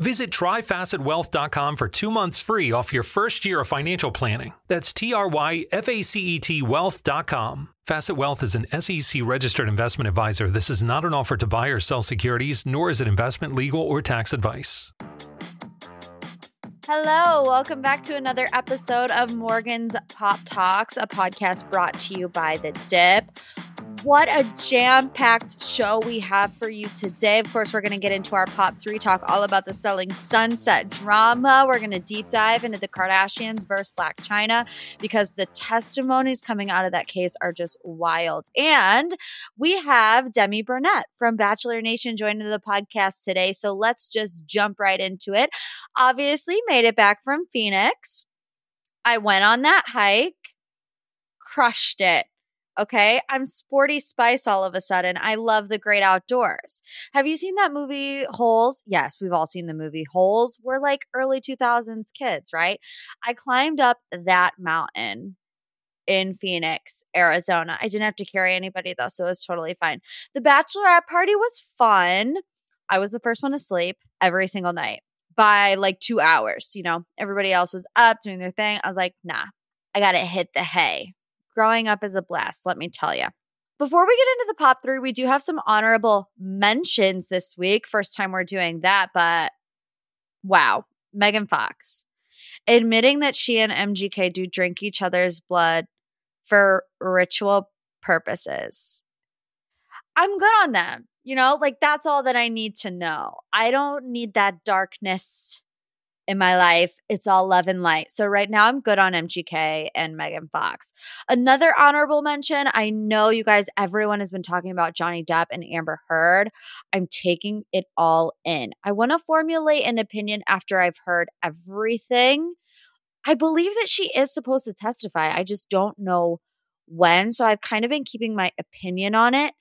Visit tryfacetwealth.com for two months free off your first year of financial planning. That's T R Y F A C E T wealth.com. Facet Wealth is an SEC registered investment advisor. This is not an offer to buy or sell securities, nor is it investment, legal, or tax advice. Hello, welcome back to another episode of Morgan's Pop Talks, a podcast brought to you by The Dip what a jam packed show we have for you today. Of course, we're going to get into our pop three talk all about the selling sunset drama. We're going to deep dive into the Kardashians versus Blac Chyna because the testimonies coming out of that case are just wild. And we have Demi Burnett from Bachelor Nation joining the podcast today. So let's just jump right into it. Obviously, made it back from Phoenix. I went on that hike, crushed it Okay. I'm sporty spice all of a sudden. I love the great outdoors. Have you seen that movie Holes? Yes, we've all seen the movie Holes. We're like early 2000s kids, right? I climbed up that mountain in Phoenix, Arizona. I didn't have to carry anybody though, so it was totally fine. The bachelorette party was fun. I was the first one to sleep every single night by like two hours. You know, everybody else was up doing their thing. I was like, nah, I got to hit the hay growing up is a blast, let me tell you. Before we get into the pop three, we do have some honorable mentions this week. First time we're doing that, but wow. Megan Fox admitting that she and MGK do drink each other's blood for ritual purposes. I'm good on them. You know, like that's all that I need to know. I don't need that darkness in my life. It's all love and light. So right now I'm good on MGK and Megan Fox. Another honorable mention. I know you guys, everyone has been talking about Johnny Depp and Amber Heard. I'm taking it all in. I want to formulate an opinion after I've heard everything. I believe that she is supposed to testify. I just don't know when. So I've kind of been keeping my opinion on it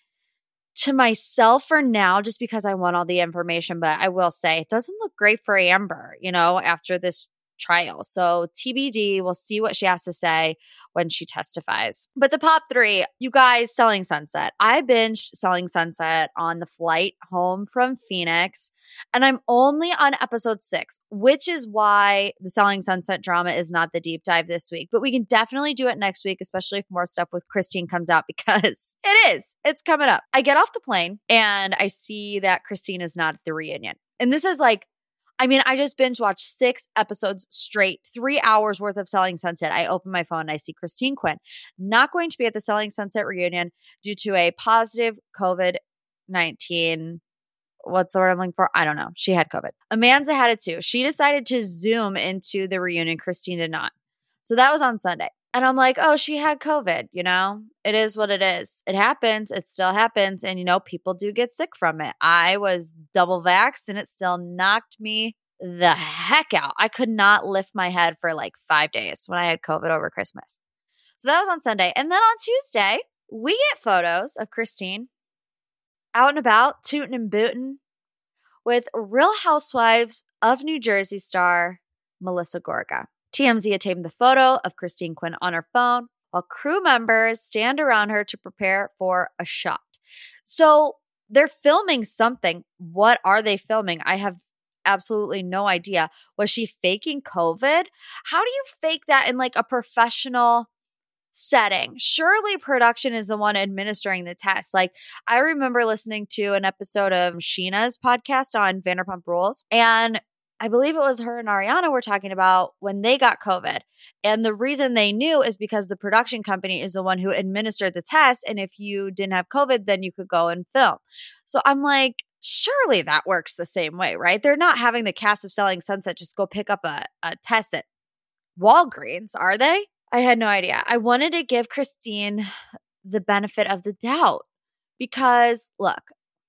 to myself for now just because I want all the information. But I will say it doesn't look great for Amber, you know, after this trial. So TBD, we'll see what she has to say when she testifies. But the pop three, you guys, Selling Sunset. I binged Selling Sunset on the flight home from Phoenix, and I'm only on episode six, which is why the Selling Sunset drama is not the deep dive this week. But we can definitely do it next week, especially if more stuff with Christine comes out because it is. It's coming up. I get off the plane and I see that Christine is not at the reunion. And this is like I mean, I just binge watched six episodes straight, three hours worth of Selling Sunset. I open my phone and I see Christine Quinn not going to be at the Selling Sunset reunion due to a positive COVID 19. What's the word I'm looking for? I don't know. She had COVID. Amanza had it too. She decided to Zoom into the reunion. Christine did not. So that was on Sunday. And I'm like, oh, she had COVID, you know? It is what it is. It happens. It still happens. And, you know, people do get sick from it. I was double vaxxed and it still knocked me the heck out. I could not lift my head for like five days when I had COVID over Christmas. So that was on Sunday. And then on Tuesday, we get photos of Christine out and about, tooting and booting with Real Housewives of New Jersey star Melissa Gorga. TMZ attained the photo of Christine Quinn on her phone while crew members stand around her to prepare for a shot. So they're filming something. What are they filming? I have absolutely no idea. Was she faking COVID? How do you fake that in like a professional setting? Surely production is the one administering the test. Like I remember listening to an episode of Scheana's podcast on Vanderpump Rules and I believe it was her and Ariana were talking about when they got COVID. And the reason they knew is because the production company is the one who administered the test. And if you didn't have COVID, then you could go and film. So I'm like, surely that works the same way, right? They're not having the cast of Selling Sunset just go pick up a, a test at Walgreens, are they? I had no idea. I wanted to give Christine the benefit of the doubt because, look,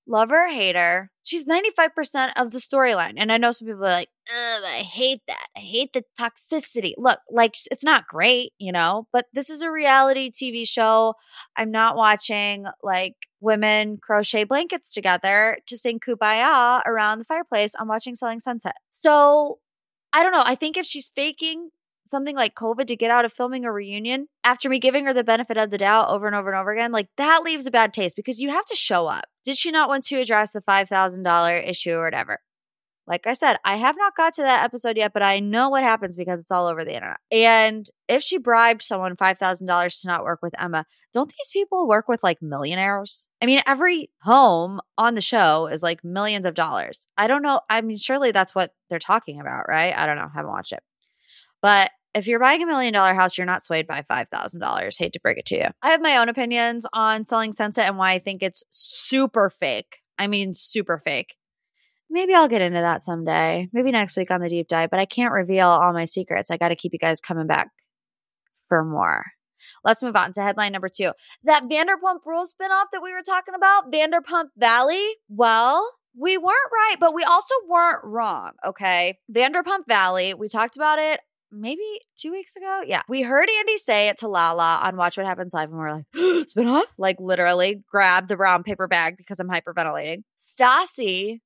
love her or hate her, she's 95% of the storyline. And I know some people are like, I hate that. I hate the toxicity. Look, like it's not great, you know, but this is a reality TV show. I'm not watching like women crochet blankets together to sing Kubaya around the fireplace. I'm watching Selling Sunset. So I don't know. I think if she's faking something like COVID to get out of filming a reunion after me giving her the benefit of the doubt over and over and over again, like that leaves a bad taste because you have to show up. Did she not want to address the $5,000 issue or whatever? Like I said, I have not got to that episode yet, but I know what happens because it's all over the internet. And if she bribed someone $5,000 to not work with Emma, don't these people work with like millionaires? I mean, every home on the show is like millions of dollars. I don't know. I mean, surely that's what they're talking about, right? I don't know. Haven't watched it. But if you're buying a million dollar house, you're not swayed by $5,000. Hate to break it to you. I have my own opinions on selling Sunset and why I think it's super fake. I mean, super fake. Maybe I'll get into that someday. Maybe next week on the deep dive, but I can't reveal all my secrets. I got to keep you guys coming back for more. Let's move on to headline number two. That Vanderpump Rules spinoff that we were talking about, Vanderpump Valley. Well, we weren't right, but we also weren't wrong. Okay. Vanderpump Valley, we talked about it maybe two weeks ago. Yeah. We heard Andy say it to Lala on Watch What Happens Live, and we're like, spin off? Like literally grab the brown paper bag because I'm hyperventilating. Stassi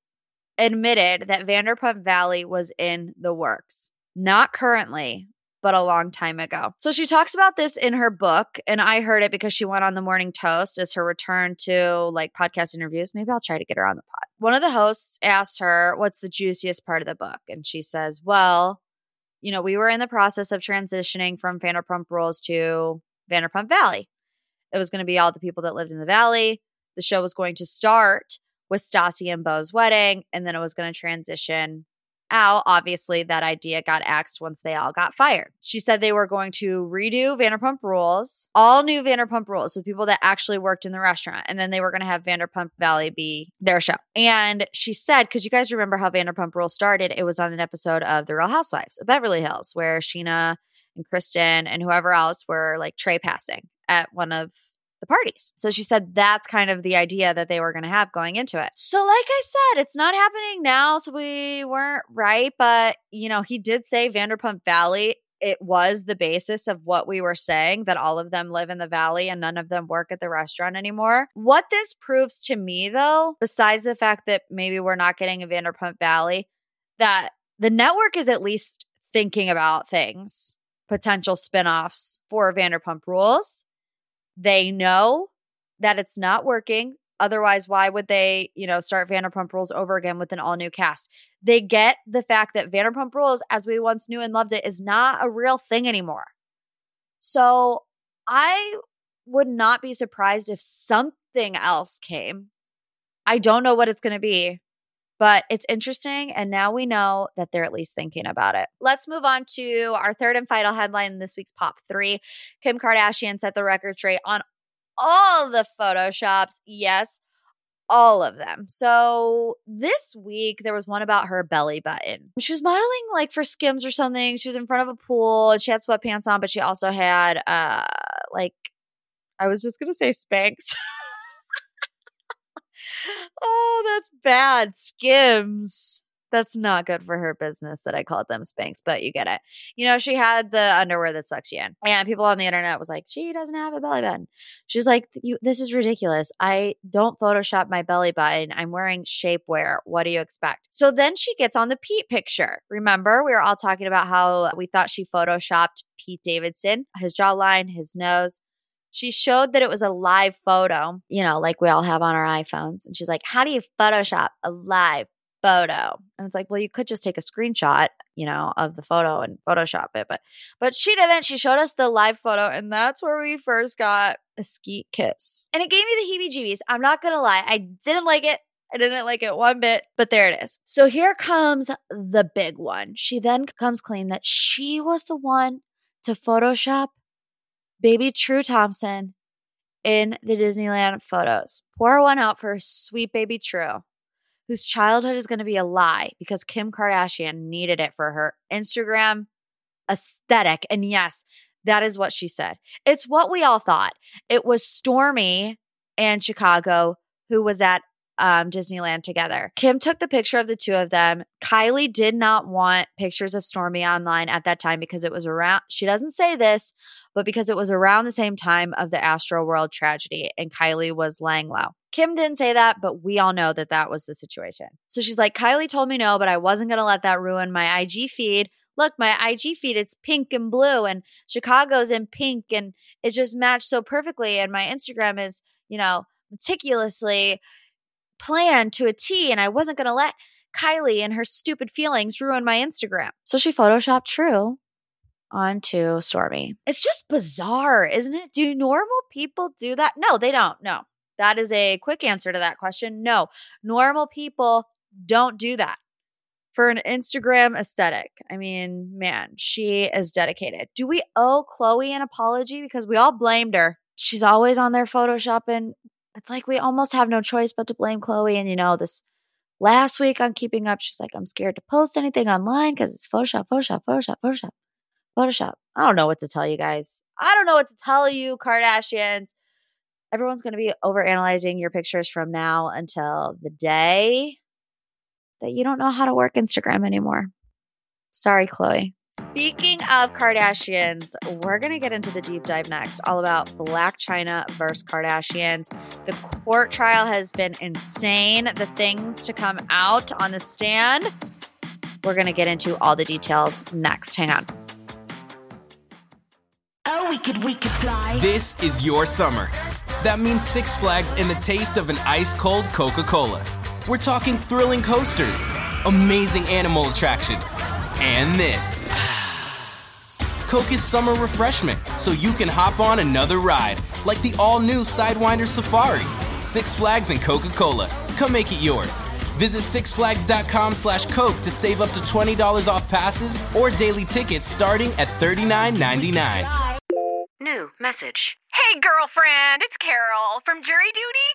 admitted that Vanderpump Valley was in the works. Not currently, but a long time ago. So she talks about this in her book, and I heard it because she went on the Morning Toast as her return to like podcast interviews. Maybe I'll try to get her on the pod. One of the hosts asked her, What's the juiciest part of the book? And she says, Well, you know, we were in the process of transitioning from Vanderpump Rules to Vanderpump Valley. It was going to be all the people that lived in the valley. The show was going to start with Stassi and Beau's wedding, and then it was going to transition out. Obviously, that idea got axed once they all got fired. She said they were going to redo Vanderpump Rules, all new Vanderpump Rules with people that actually worked in the restaurant. And then they were going to have Vanderpump Valley be their show. And she said, because you guys remember how Vanderpump Rules started, it was on an episode of The Real Housewives of Beverly Hills where Scheana and Kristen and whoever else were like tray passing at one of the parties. So she said that's kind of the idea that they were going to have going into it. So, like I said, it's not happening now. So we weren't right. But, you know, he did say Vanderpump Valley. It was the basis of what we were saying that all of them live in the valley and none of them work at the restaurant anymore. What this proves to me, though, besides the fact that maybe we're not getting a Vanderpump Valley, that the network is at least thinking about things, potential spinoffs for Vanderpump Rules they know that it's not working. Otherwise, why would they, you know, start Vanderpump Rules over again with an all new cast? They get the fact that Vanderpump Rules, as we once knew and loved it, is not a real thing anymore. So I would not be surprised if something else came. I don't know what it's going to be, but it's interesting. And now we know that they're at least thinking about it. Let's move on to our third and final headline in this week's Pop 3. Kim Kardashian set the record straight on all the Photoshops. Yes, all of them. So this week there was one about her belly button. She was modeling like for Skims or something. She was in front of a pool and she had sweatpants on, but she also had uh like I was just gonna say Spanx. oh, that's bad. Skims. That's not good for her business that I called them Spanx, but you get it. You know, she had the underwear that sucks you in. And people on the internet was like, she doesn't have a belly button. She's like, this is ridiculous. I don't Photoshop my belly button. I'm wearing shapewear. What do you expect? So then she gets on the Pete picture. Remember, we were all talking about how we thought she Photoshopped Pete Davidson, his jawline, his nose. She showed that it was a live photo, you know, like we all have on our iPhones. And she's like, How do you Photoshop a live photo? And it's like, Well, you could just take a screenshot, you know, of the photo and Photoshop it. But but she didn't. She showed us the live photo, and that's where we first got a skeet kiss. And it gave me the heebie jeebies. I'm not gonna lie. I didn't like it. I didn't like it one bit, but there it is. So here comes the big one. She then comes clean that she was the one to Photoshop baby True Thompson in the Disneyland photos. Pour one out for sweet baby True, whose childhood is going to be a lie because Kim Kardashian needed it for her Instagram aesthetic. And yes, that is what she said. It's what we all thought. It was Stormi and Chicago who was at um, Disneyland together. Kim took the picture of the two of them. Kylie did not want pictures of Stormi online at that time because it was around, she doesn't say this, but because it was around the same time of the Astroworld tragedy and Kylie was laying low. Kim didn't say that, but we all know that that was the situation. So she's like, Kylie told me no, but I wasn't going to let that ruin my IG feed. Look, my IG feed, it's pink and blue, and Chicago's in pink, and it just matched so perfectly. And my Instagram is, you know, meticulously planned to a T, and I wasn't going to let Kylie and her stupid feelings ruin my Instagram. So she photoshopped True onto Stormi. It's just bizarre, isn't it? Do normal people do that? No, they don't. No. That is a quick answer to that question. No, normal people don't do that for an Instagram aesthetic. I mean, man, she is dedicated. Do we owe Khloé an apology? Because we all blamed her. She's always on there photoshopping it's like we almost have no choice but to blame Khloé. And you know, this last week on Keeping Up, she's like, I'm scared to post anything online because it's Photoshop, Photoshop, Photoshop, Photoshop, Photoshop. I don't know what to tell you guys. I don't know what to tell you, Kardashians. Everyone's going to be over analyzing your pictures from now until the day that you don't know how to work Instagram anymore. Sorry, Khloé. Speaking of Kardashians, we're going to get into the deep dive next, all about Blac Chyna versus Kardashians. The court trial has been insane. The things to come out on the stand. We're going to get into all the details next. Hang on. Oh, we could, we could fly. This is your summer. That means Six Flags and the taste of an ice cold Coca Cola. We're talking thrilling coasters, amazing animal attractions and this. Coke is summer refreshment, so you can hop on another ride, like the all new Sidewinder Safari. Six Flags and Coca Cola. Come make it yours. Visit sixflags.com slash Coke to save up to $20 off passes or daily tickets starting at $39.99. New message. Hey, girlfriend, it's Carol from jury duty.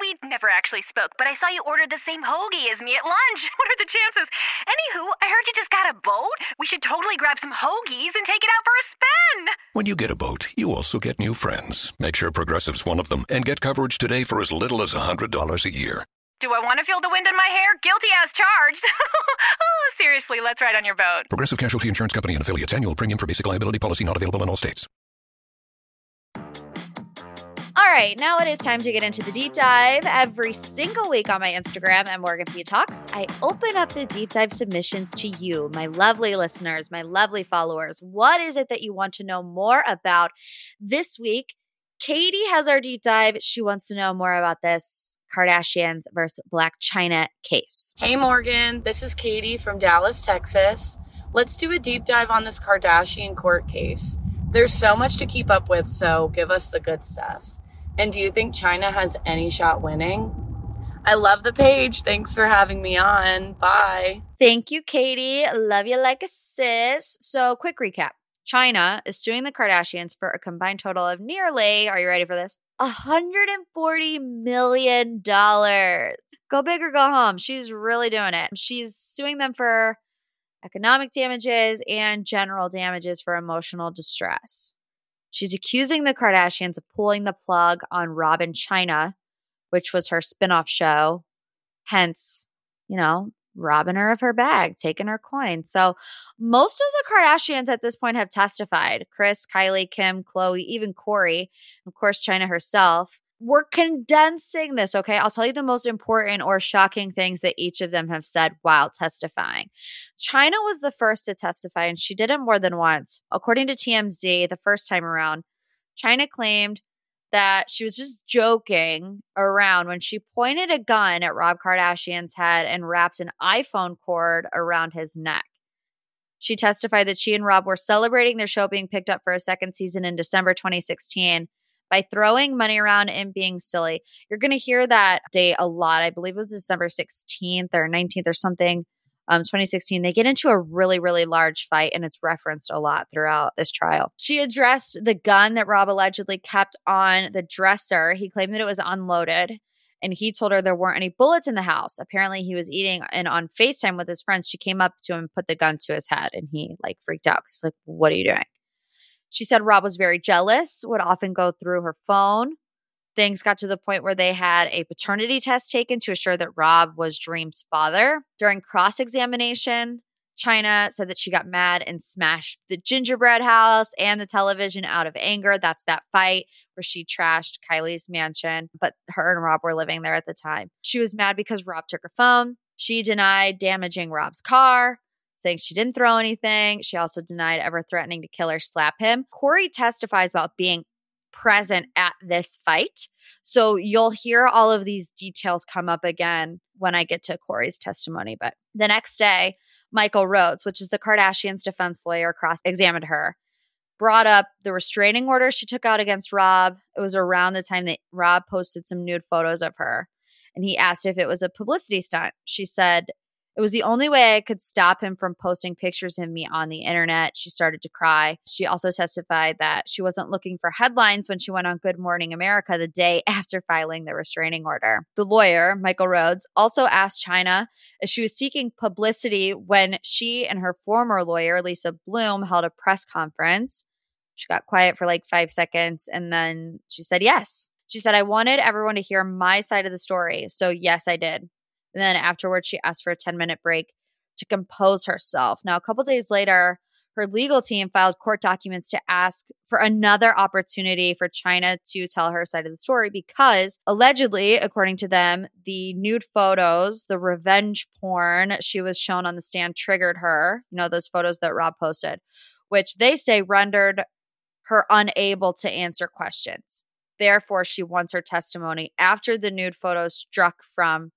We never actually spoke, but I saw you order the same hoagie as me at lunch. What are the chances? Anywho, I heard you just got a boat. We should totally grab some hoagies and take it out for a spin. When you get a boat, you also get new friends. Make sure Progressive's one of them and get coverage today for as little as $100 a year. Do I want to feel the wind in my hair? Guilty as charged. oh, seriously, let's ride on your boat. Progressive Casualty Insurance Company and affiliates. Annual premium for basic liability policy not available in all states. All right, now it is time to get into the deep dive. Every single week on my Instagram at Morgan P Talks, I open up the deep dive submissions to you, my lovely listeners, my lovely followers. What is it that you want to know more about this week? Katie has our deep dive. She wants to know more about this Kardashians versus Blac Chyna case. Hey Morgan, this is Katie from Dallas, Texas. Let's do a deep dive on this Kardashian court case. There's so much to keep up with, so give us the good stuff. And do you think Chyna has any shot winning? I love the page. Thanks for having me on. Bye. Thank you, Katie. Love you like a sis. So, quick recap Chyna is suing the Kardashians for a combined total of nearly, are you ready for this? $140 million. Go big or go home. She's really doing it. She's suing them for economic damages, and general damages for emotional distress. She's accusing the Kardashians of pulling the plug on Rob & Chyna, which was her spinoff show. Hence, you know, robbing her of her bag, taking her coin. So, most of the Kardashians at this point have testified Kris, Kylie, Kim, Khloé, even Kourtney, of course, Chyna herself we're condensing this, okay? I'll tell you the most important or shocking things that each of them have said while testifying. Chyna was the first to testify, and she did it more than once. According to TMZ, the first time around, Chyna claimed that she was just joking around when she pointed a gun at Rob Kardashian's head and wrapped an iPhone cord around his neck. She testified that she and Rob were celebrating their show being picked up for a second season in December 2016 by throwing money around and being silly. You're going to hear that date a lot. I believe it was December 16th or 19th or something. Um, 2016, they get into a really, really large fight, and it's referenced a lot throughout this trial. She addressed the gun that Rob allegedly kept on the dresser. He claimed that it was unloaded. and he told her there weren't any bullets in the house. Apparently, he was eating and on FaceTime with his friends. She came up to him and put the gun to his head, and he like freaked out. He's like, What are you doing? She said Rob was very jealous, would often go through her phone. Things got to the point where they had a paternity test taken to assure that Rob was Dream's father. During cross examination, Chyna said that she got mad and smashed the gingerbread house and the television out of anger. That's that fight where she trashed Kylie's mansion, but her and Rob were living there at the time. She was mad because Rob took her phone. She denied damaging Rob's car, saying she didn't throw anything. She also denied ever threatening to kill or slap him. Corey testifies about being present at this fight. So you'll hear all of these details come up again when I get to Corey's testimony. But the next day, Michael Rhodes, which is the Kardashians' defense lawyer, cross examined her, brought up the restraining order she took out against Rob. It was around the time that Rob posted some nude photos of her. And he asked if it was a publicity stunt. She said it was the only way I could stop him from posting pictures of me on the internet. She started to cry. She also testified that she wasn't looking for headlines when she went on Good Morning America the day after filing the restraining order. The lawyer, Michael Rhodes, also asked Chyna if she was seeking publicity when she and her former lawyer, Lisa Bloom, held a press conference. She got quiet for like five seconds and then she said yes. She said, I wanted everyone to hear my side of the story. So, yes, I did. And then afterwards, she asked for a 10 minute break to compose herself. Now, a couple days later, her legal team filed court documents to ask for another opportunity for Chyna to tell her side of the story because allegedly, according to them, the nude photos, the revenge porn she was shown on the stand triggered her. You know, those photos that Rob posted, which they say rendered her unable to answer questions. Therefore, she wants her testimony after the nude photos struck from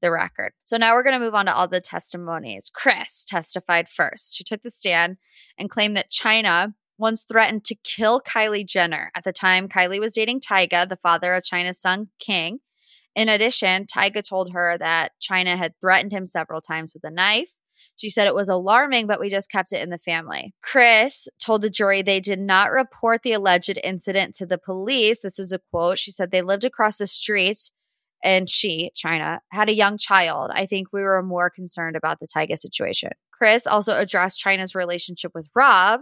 the record. So now we're going to move on to all the testimonies. Kris testified first. She took the stand and claimed that Chyna once threatened to kill Kylie Jenner. At the time, Kylie was dating Tyga, the father of Chyna's son, King. In addition, Tyga told her that Chyna had threatened him several times with a knife. She said it was alarming, but we just kept it in the family. Kris told the jury they did not report the alleged incident to the police. This is a quote. She said they lived across the street and she, Chyna, had a young child, I think we were more concerned about the Tyga situation. Kris also addressed Chyna's relationship with Rob.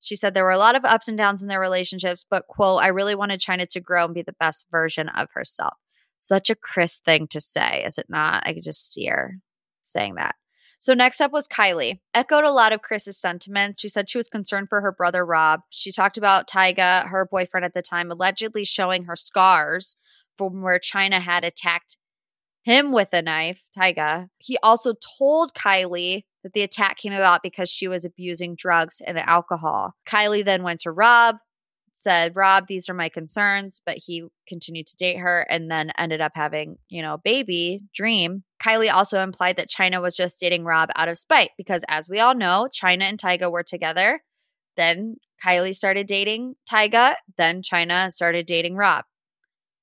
She said there were a lot of ups and downs in their relationships, but quote, I really wanted Chyna to grow and be the best version of herself. Such a Kris thing to say, is it not? I could just see her saying that. So next up was Kylie. Echoed a lot of Kris's sentiments. She said she was concerned for her brother Rob. She talked about Tyga, her boyfriend at the time, allegedly showing her scars from where Chyna had attacked him with a knife, Tyga. He also told Kylie that the attack came about because she was abusing drugs and alcohol. Kylie then went to Rob, said, Rob, these are my concerns, but he continued to date her and then ended up having, you know, baby, Dream. Kylie also implied that Chyna was just dating Rob out of spite because, as we all know, Chyna and Tyga were together. Then Kylie started dating Tyga. Then Chyna started dating Rob.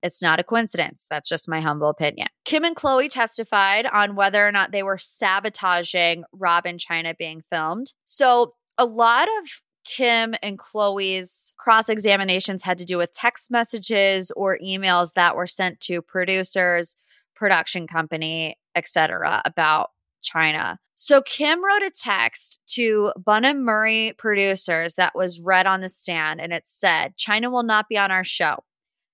It's not a coincidence. That's just my humble opinion. Kim and Khloé testified on whether or not they were sabotaging Rob and Chyna being filmed. So, a lot of Kim and Khloé's cross examinations had to do with text messages or emails that were sent to producers, production company, etc. about Chyna. So Kim wrote a text to Bunim Murray producers that was read on the stand and it said, Chyna will not be on our show.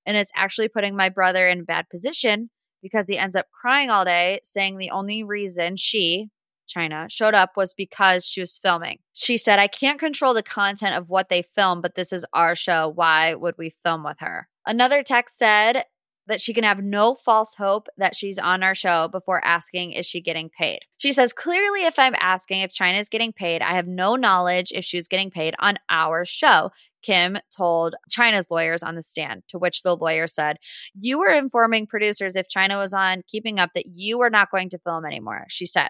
And it's actually putting my brother in a bad position because he ends up crying all day, saying the only reason she, Chyna, showed up was because she was filming. She said, I can't control the content of what they film, but this is our show. Why would we film with her? Another text said, that she can have no false hope that she's on our show before asking, is she getting paid? She says, clearly, if I'm asking if Chyna is getting paid, I have no knowledge if she's getting paid on our show. Kim told Chyna's lawyers on the stand, to which the lawyer said, You were informing producers if Chyna was on Keeping Up that you were not going to film anymore. She said,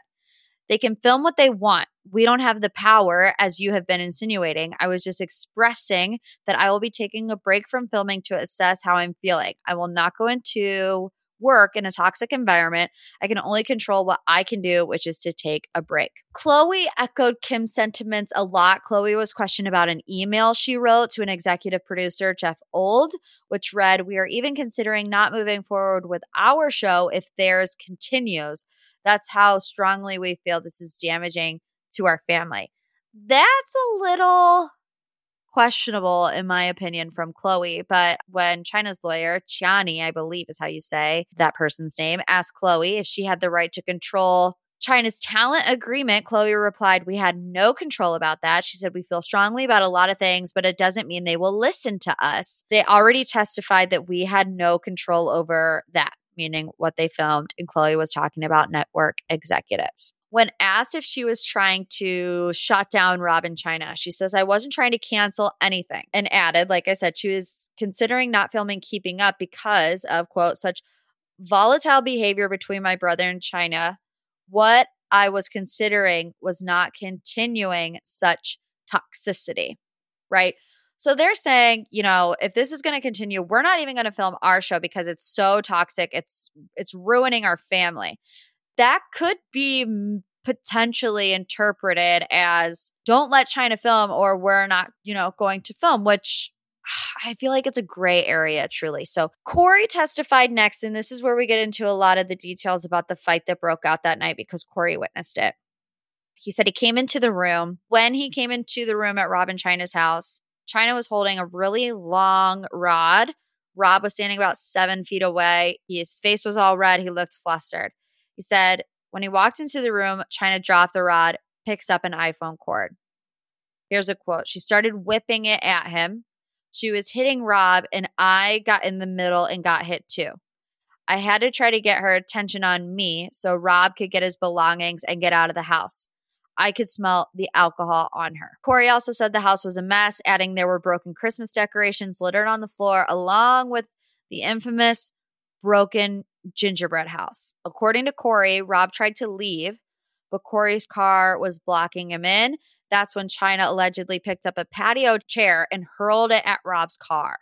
They can film what they want. We don't have the power, as you have been insinuating. I was just expressing that I will be taking a break from filming to assess how I'm feeling. I will not go into work in a toxic environment. I can only control what I can do, which is to take a break. Khloé echoed Kim's sentiments a lot. Khloé was questioned about an email she wrote to an executive producer, Jeff Olde, which read, We are even considering not moving forward with our show if theirs continues. That's how strongly we feel this is damaging to our family. That's a little questionable, in my opinion, from Khloé. But when Chyna's lawyer, Ciani, I believe is how you say that person's name, asked Khloé if she had the right to control Chyna's talent agreement, Khloé replied, We had no control about that. She said, We feel strongly about a lot of things, but it doesn't mean they will listen to us. They already testified that we had no control over that, meaning what they filmed. And Khloé was talking about network executives. When asked if she was trying to shut down Rob & Chyna, she says, I wasn't trying to cancel anything. And added, like I said, she was considering not filming Keeping Up because of, quote, such volatile behavior between my brother and Chyna. What I was considering was not continuing such toxicity, right? So they're saying, you know, if this is going to continue, we're not even going to film our show because it's so toxic. It's it's ruining our family that could be potentially interpreted as don't let Chyna film or we're not, you know, going to film, which I feel like it's a gray area, truly. So Corey testified next, and this is where we get into a lot of the details about the fight that broke out that night because Corey witnessed it. He said he came into the room. When he came into the room at Rob & Chyna's house, Chyna was holding a really long rod. Rob was standing about seven feet away. His face was all red. He looked flustered. He said, when he walked into the room, Chyna dropped the rod, picks up an iPhone cord. Here's a quote She started whipping it at him. She was hitting Rob, and I got in the middle and got hit too. I had to try to get her attention on me so Rob could get his belongings and get out of the house. I could smell the alcohol on her. Corey also said the house was a mess, adding there were broken Christmas decorations littered on the floor, along with the infamous broken gingerbread house. According to Corey, Rob tried to leave, but Corey's car was blocking him in. That's when Chyna allegedly picked up a patio chair and hurled it at Rob's car.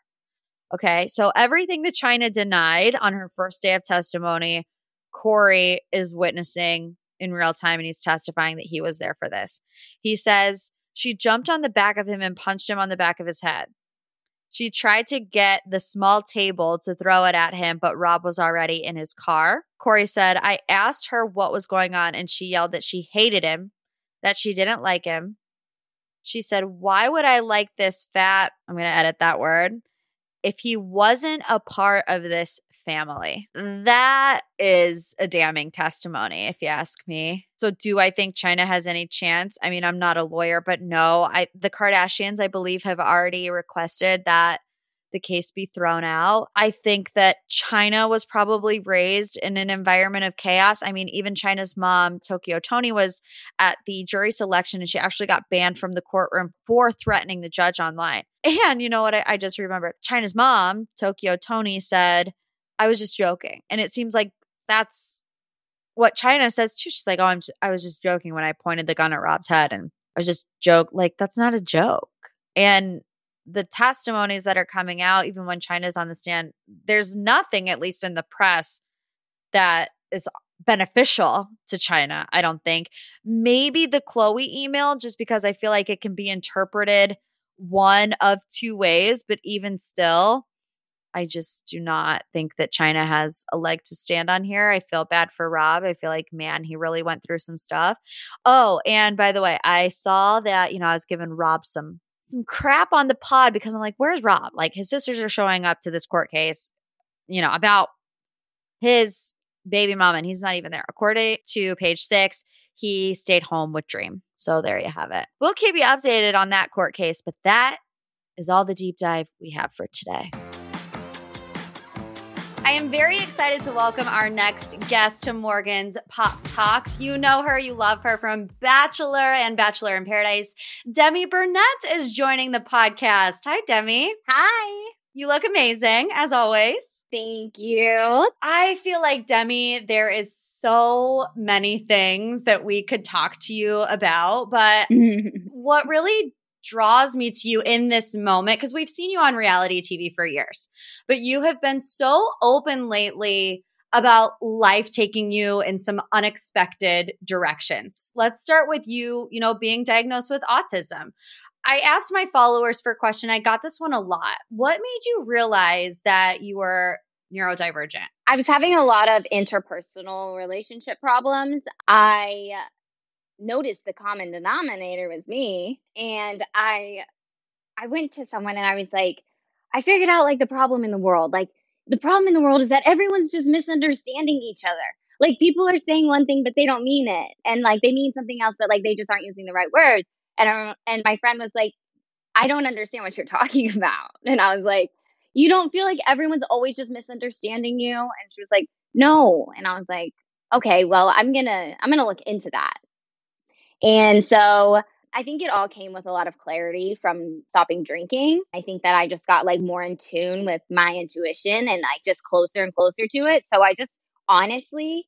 Okay, so everything that Chyna denied on her first day of testimony, Corey is witnessing in real time and he's testifying that he was there for this. He says she jumped on the back of him and punched him on the back of his head. She tried to get the small table to throw it at him, but Rob was already in his car. Corey said, I asked her what was going on, and she yelled that she hated him, that she didn't like him. She said, Why would I like this fat? I'm going to edit that word if he wasn't a part of this family. That is a damning testimony, if you ask me. So, do I think Chyna has any chance? I mean, I'm not a lawyer, but no. I the Kardashians, I believe, have already requested that the case be thrown out. I think that Chyna was probably raised in an environment of chaos. I mean, even Chyna's mom, Tokyo Tony, was at the jury selection and she actually got banned from the courtroom for threatening the judge online. And you know what? I, I just remembered Chyna's mom, Tokyo Tony, said, I was just joking. And it seems like that's what Chyna says too. She's like, Oh, I'm, I was just joking when I pointed the gun at Rob's head and I was just joke. Like, that's not a joke. And the testimonies that are coming out, even when Chyna's on the stand, there's nothing, at least in the press, that is beneficial to Chyna, I don't think. Maybe the Khloé email, just because I feel like it can be interpreted one of two ways, but even still, I just do not think that Chyna has a leg to stand on here. I feel bad for Rob. I feel like, man, he really went through some stuff. Oh, and by the way, I saw that, you know, I was giving Rob some some crap on the pod because I'm like, where's Rob? Like his sisters are showing up to this court case, you know, about his baby mama, and he's not even there. According to page six, he stayed home with Dream. So there you have it. We'll keep you updated on that court case, but that is all the deep dive we have for today. I am very excited to welcome our next guest to Morgan's Pop Talks. You know her, you love her from Bachelor and Bachelor in Paradise. Demi Burnett is joining the podcast. Hi, Demi. Hi. You look amazing, as always. Thank you. I feel like, Demi, there is so many things that we could talk to you about, but what really draws me to you in this moment because we've seen you on reality TV for years, but you have been so open lately about life taking you in some unexpected directions. Let's start with you, you know, being diagnosed with autism. I asked my followers for a question. I got this one a lot. What made you realize that you were neurodivergent? I was having a lot of interpersonal relationship problems. I noticed the common denominator was me and I I went to someone and I was like I figured out like the problem in the world. Like the problem in the world is that everyone's just misunderstanding each other. Like people are saying one thing but they don't mean it and like they mean something else but like they just aren't using the right words. And I, and my friend was like I don't understand what you're talking about. And I was like you don't feel like everyone's always just misunderstanding you and she was like no and i was like okay well i'm gonna i'm gonna look into that and so i think it all came with a lot of clarity from stopping drinking. I think that i just got like more in tune with my intuition and like just closer and closer to it. So i just honestly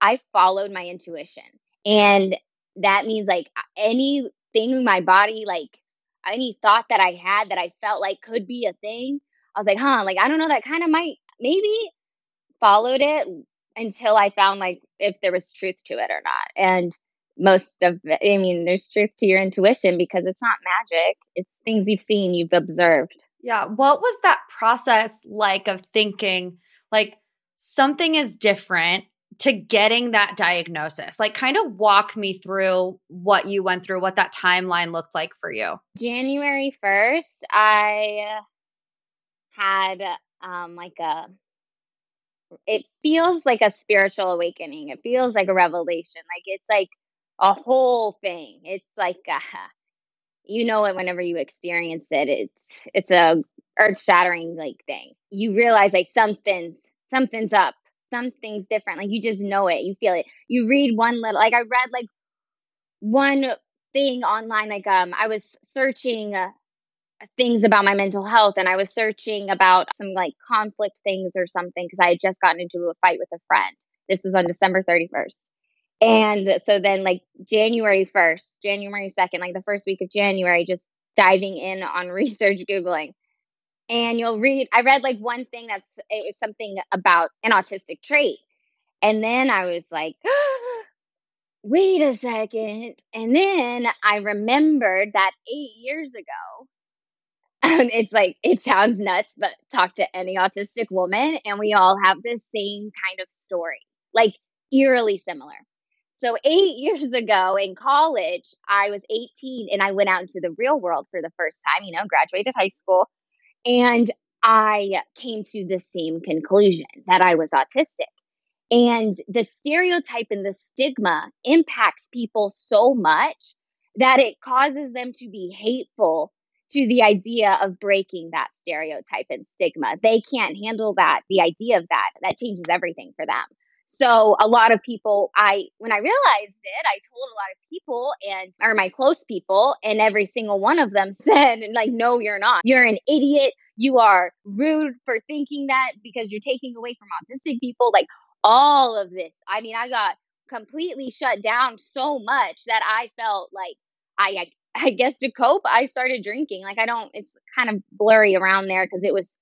i followed my intuition. And that means like anything in my body like any thought that i had that i felt like could be a thing I was like, huh, like I don't know, that kind of might maybe followed it until I found like if there was truth to it or not. And most of it, I mean, there's truth to your intuition because it's not magic. It's things you've seen, you've observed. Yeah. What was that process like of thinking like something is different to getting that diagnosis? Like, kind of walk me through what you went through, what that timeline looked like for you. January 1st, I had um like a it feels like a spiritual awakening. It feels like a revelation. Like it's like a whole thing. It's like a, you know it whenever you experience it. It's it's a earth shattering like thing. You realize like something's something's up. Something's different. Like you just know it. You feel it. You read one little like I read like one thing online like um I was searching uh, things about my mental health and I was searching about some like conflict things or something because I had just gotten into a fight with a friend. This was on December 31st. And so then like January 1st, January 2nd, like the first week of January, just diving in on research Googling. And you'll read, I read like one thing that's, it was something about an autistic trait. And then I was like, wait a second. And then I remembered that eight years ago, it's like it sounds nuts, but talk to any autistic woman, and we all have the same kind of story, like eerily similar. So, eight years ago in college, I was 18 and I went out into the real world for the first time, you know, graduated high school. And I came to the same conclusion that I was autistic. And the stereotype and the stigma impacts people so much that it causes them to be hateful to the idea of breaking that stereotype and stigma. They can't handle that, the idea of that. That changes everything for them. So a lot of people, I when I realized it, I told a lot of people and are my close people, and every single one of them said, like, no, you're not. You're an idiot. You are rude for thinking that because you're taking away from autistic people. Like all of this. I mean, I got completely shut down so much that I felt like I I guess to cope, I started drinking. Like I don't, it's kind of blurry around there because it was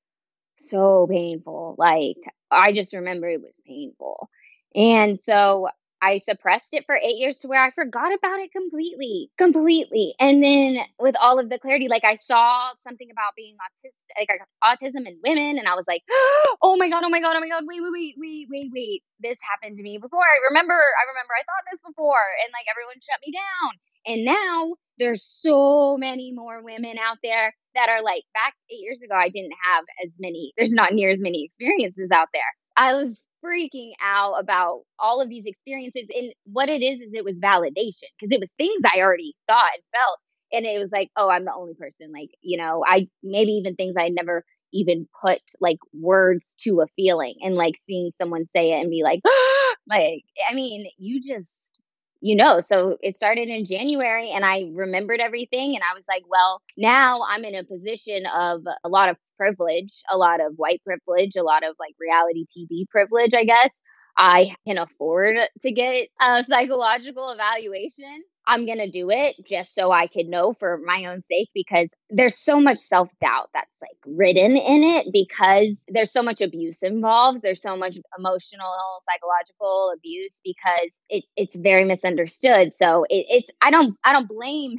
so painful. Like I just remember it was painful. And so I suppressed it for eight years to where I forgot about it completely, completely. And then with all of the clarity, like I saw something about being autistic, like autism in women, and I was like, oh my god, oh my god, oh my god, wait, wait, wait, wait, wait, wait, this happened to me before. I remember, I remember, I thought this before, and like everyone shut me down. And now there's so many more women out there that are like back eight years ago, I didn't have as many, there's not near as many experiences out there. I was freaking out about all of these experiences. And what it is, is it was validation because it was things I already thought and felt. And it was like, oh, I'm the only person. Like, you know, I maybe even things I never even put like words to a feeling and like seeing someone say it and be like, like, I mean, you just, you know, so it started in January and I remembered everything. And I was like, well, now I'm in a position of a lot of privilege, a lot of white privilege, a lot of like reality TV privilege, I guess. I can afford to get a psychological evaluation. I'm going to do it just so I could know for my own sake because there's so much self doubt that's like written in it because there's so much abuse involved. There's so much emotional, psychological abuse because it, it's very misunderstood. So it, it's, I don't, I don't blame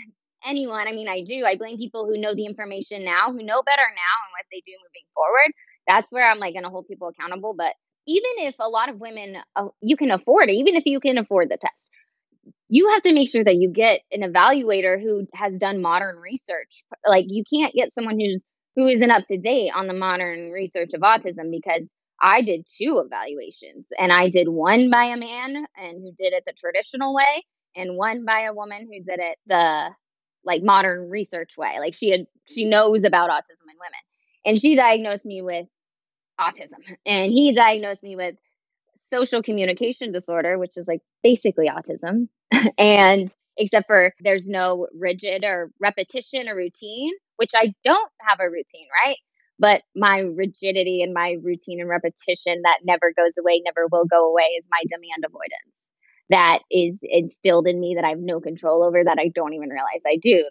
anyone. I mean, I do. I blame people who know the information now, who know better now and what they do moving forward. That's where I'm like going to hold people accountable. But even if a lot of women, uh, you can afford it, even if you can afford the test, you have to make sure that you get an evaluator who has done modern research. Like you can't get someone who's who isn't up to date on the modern research of autism because I did two evaluations and I did one by a man and who did it the traditional way and one by a woman who did it the like modern research way. Like she had she knows about autism in women. And she diagnosed me with autism and he diagnosed me with social communication disorder, which is like basically autism. and except for there's no rigid or repetition or routine, which I don't have a routine, right? But my rigidity and my routine and repetition that never goes away, never will go away is my demand avoidance. That is instilled in me that I have no control over that I don't even realize I do.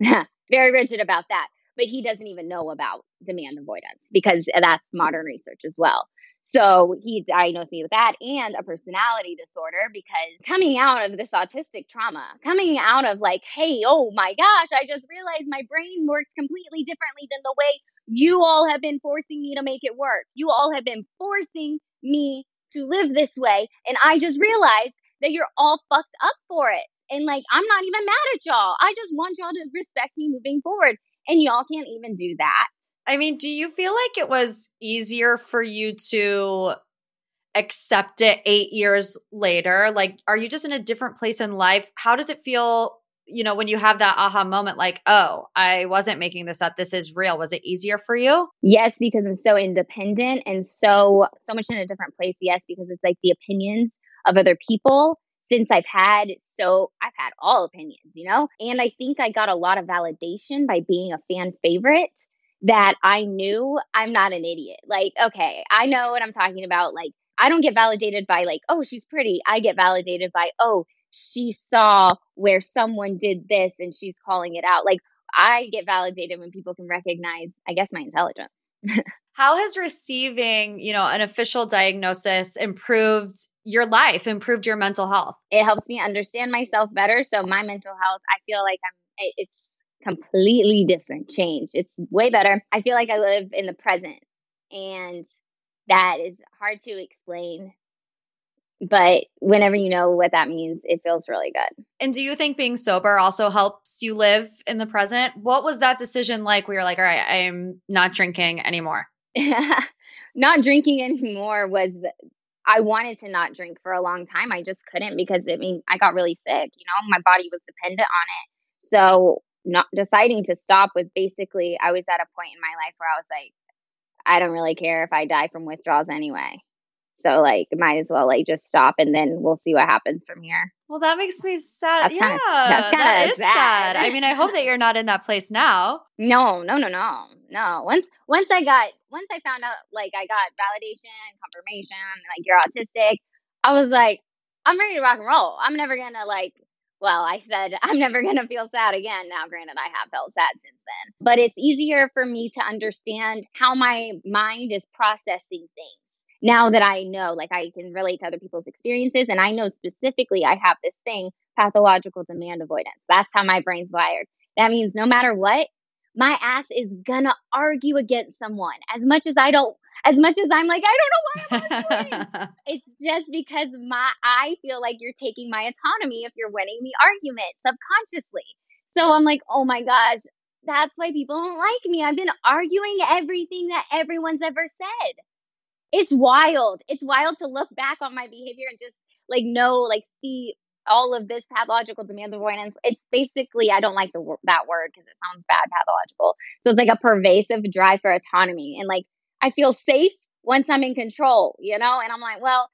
That's very rigid about that. But he doesn't even know about demand avoidance because that's modern research as well. So he diagnosed me with that and a personality disorder because coming out of this autistic trauma, coming out of like, hey, oh my gosh, I just realized my brain works completely differently than the way you all have been forcing me to make it work. You all have been forcing me to live this way. And I just realized that you're all fucked up for it. And like, I'm not even mad at y'all. I just want y'all to respect me moving forward. And y'all can't even do that. I mean, do you feel like it was easier for you to accept it eight years later? Like, are you just in a different place in life? How does it feel, you know, when you have that aha moment, like, oh, I wasn't making this up. This is real. Was it easier for you? Yes, because I'm so independent and so, so much in a different place. Yes, because it's like the opinions of other people since I've had so I've had all opinions, you know? And I think I got a lot of validation by being a fan favorite that I knew I'm not an idiot. Like, okay, I know what I'm talking about. Like, I don't get validated by, like, oh, she's pretty. I get validated by, oh, she saw where someone did this and she's calling it out. Like, I get validated when people can recognize, I guess, my intelligence. How has receiving, you know, an official diagnosis improved your life, improved your mental health? It helps me understand myself better. So my mental health, I feel like I'm it's completely different change. It's way better. I feel like I live in the present and that is hard to explain. But whenever you know what that means, it feels really good. And do you think being sober also helps you live in the present? What was that decision like where you're like, all right, I'm not drinking anymore? not drinking anymore was I wanted to not drink for a long time. I just couldn't because I mean, I got really sick, you know, my body was dependent on it. So not deciding to stop was basically I was at a point in my life where I was like, I don't really care if I die from withdrawals anyway. So like might as well like just stop and then we'll see what happens from here. Well, that makes me sad. That's yeah, kinda, that's that is sad. sad. I mean, I hope that you're not in that place now. No, no, no, no, no. Once once I got once I found out like I got validation, confirmation, like you're autistic, I was like, I'm ready to rock and roll. I'm never gonna like well, I said, I'm never going to feel sad again. Now, granted, I have felt sad since then, but it's easier for me to understand how my mind is processing things now that I know, like, I can relate to other people's experiences. And I know specifically I have this thing, pathological demand avoidance. That's how my brain's wired. That means no matter what, my ass is gonna argue against someone as much as I don't as much as I'm like, I don't know why I'm it's just because my I feel like you're taking my autonomy if you're winning the argument subconsciously. So I'm like, oh my gosh, that's why people don't like me. I've been arguing everything that everyone's ever said. It's wild. It's wild to look back on my behavior and just like know, like see all of this pathological demand avoidance. It's basically I don't like the that word because it sounds bad pathological. So it's like a pervasive drive for autonomy and like I feel safe once I'm in control, you know? And I'm like, well,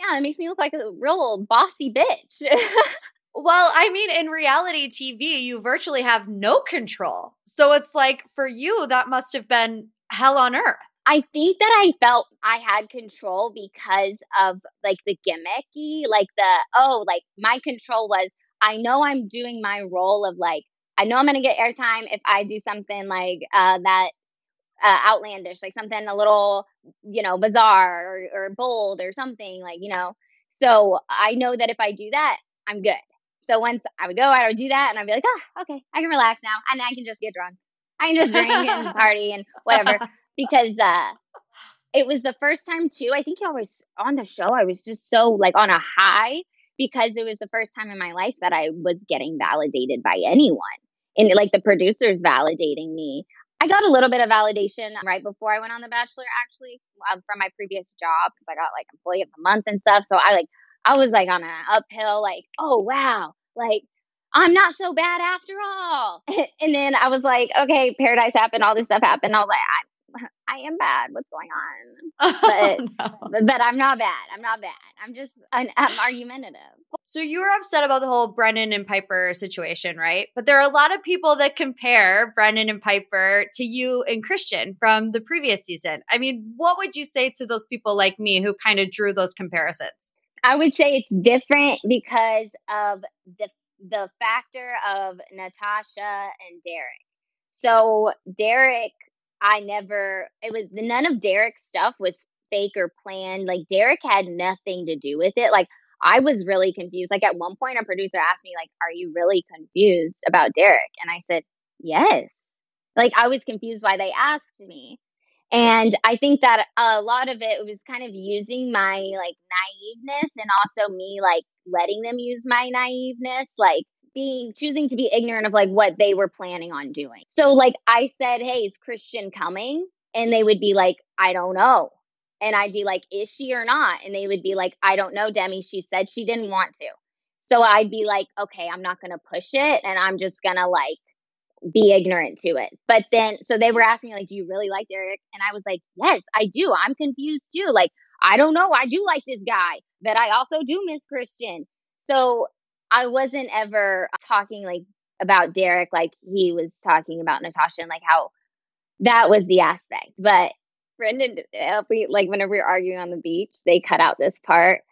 yeah, it makes me look like a real bossy bitch. well, I mean, in reality TV, you virtually have no control. So it's like for you, that must have been hell on earth. I think that I felt I had control because of like the gimmicky, like the, oh, like my control was I know I'm doing my role of like, I know I'm going to get airtime if I do something like uh, that uh, outlandish, like something a little, you know, bizarre or, or bold or something like, you know. So I know that if I do that, I'm good. So once I would go, I would do that, and I'd be like, oh, okay, I can relax now, and I can just get drunk. I can just drink and party and whatever because uh, it was the first time too. I think I was on the show. I was just so like on a high because it was the first time in my life that I was getting validated by anyone, and like the producers validating me. I got a little bit of validation right before I went on The Bachelor, actually, um, from my previous job because I got like employee of the month and stuff. So I like I was like on an uphill, like, oh wow, like I'm not so bad after all. and then I was like, okay, paradise happened, all this stuff happened. I was like, I, am bad. What's going on? Oh, but, oh, no. but, I'm not bad. I'm not bad. I'm just I'm, I'm argumentative. So you were upset about the whole Brendan and Pieper situation, right? But there are a lot of people that compare Brendan and Pieper to you and Kristian from the previous season. I mean, what would you say to those people like me who kind of drew those comparisons? I would say it's different because of the the factor of Natasha and Derek. So Derek, I never it was none of Derek's stuff was fake or planned. Like Derek had nothing to do with it. Like I was really confused. Like at one point a producer asked me like, "Are you really confused about Derek?" And I said, "Yes." Like I was confused why they asked me. And I think that a lot of it was kind of using my like naiveness and also me like letting them use my naiveness, like being choosing to be ignorant of like what they were planning on doing. So like I said, "Hey, is Kristian coming?" And they would be like, "I don't know." And I'd be like, "Is she or not?" And they would be like, "I don't know, Demi. She said she didn't want to." So I'd be like, "Okay, I'm not going to push it and I'm just going to like be ignorant to it. But then, so they were asking me, like, do you really like Derek? And I was like, yes, I do. I'm confused too. Like, I don't know. I do like this guy, but I also do miss Kristian. So I wasn't ever uh, talking like about Derek like he was talking about Natasha and like how that was the aspect. But Brendan, uh, like whenever we were arguing on the beach, they cut out this part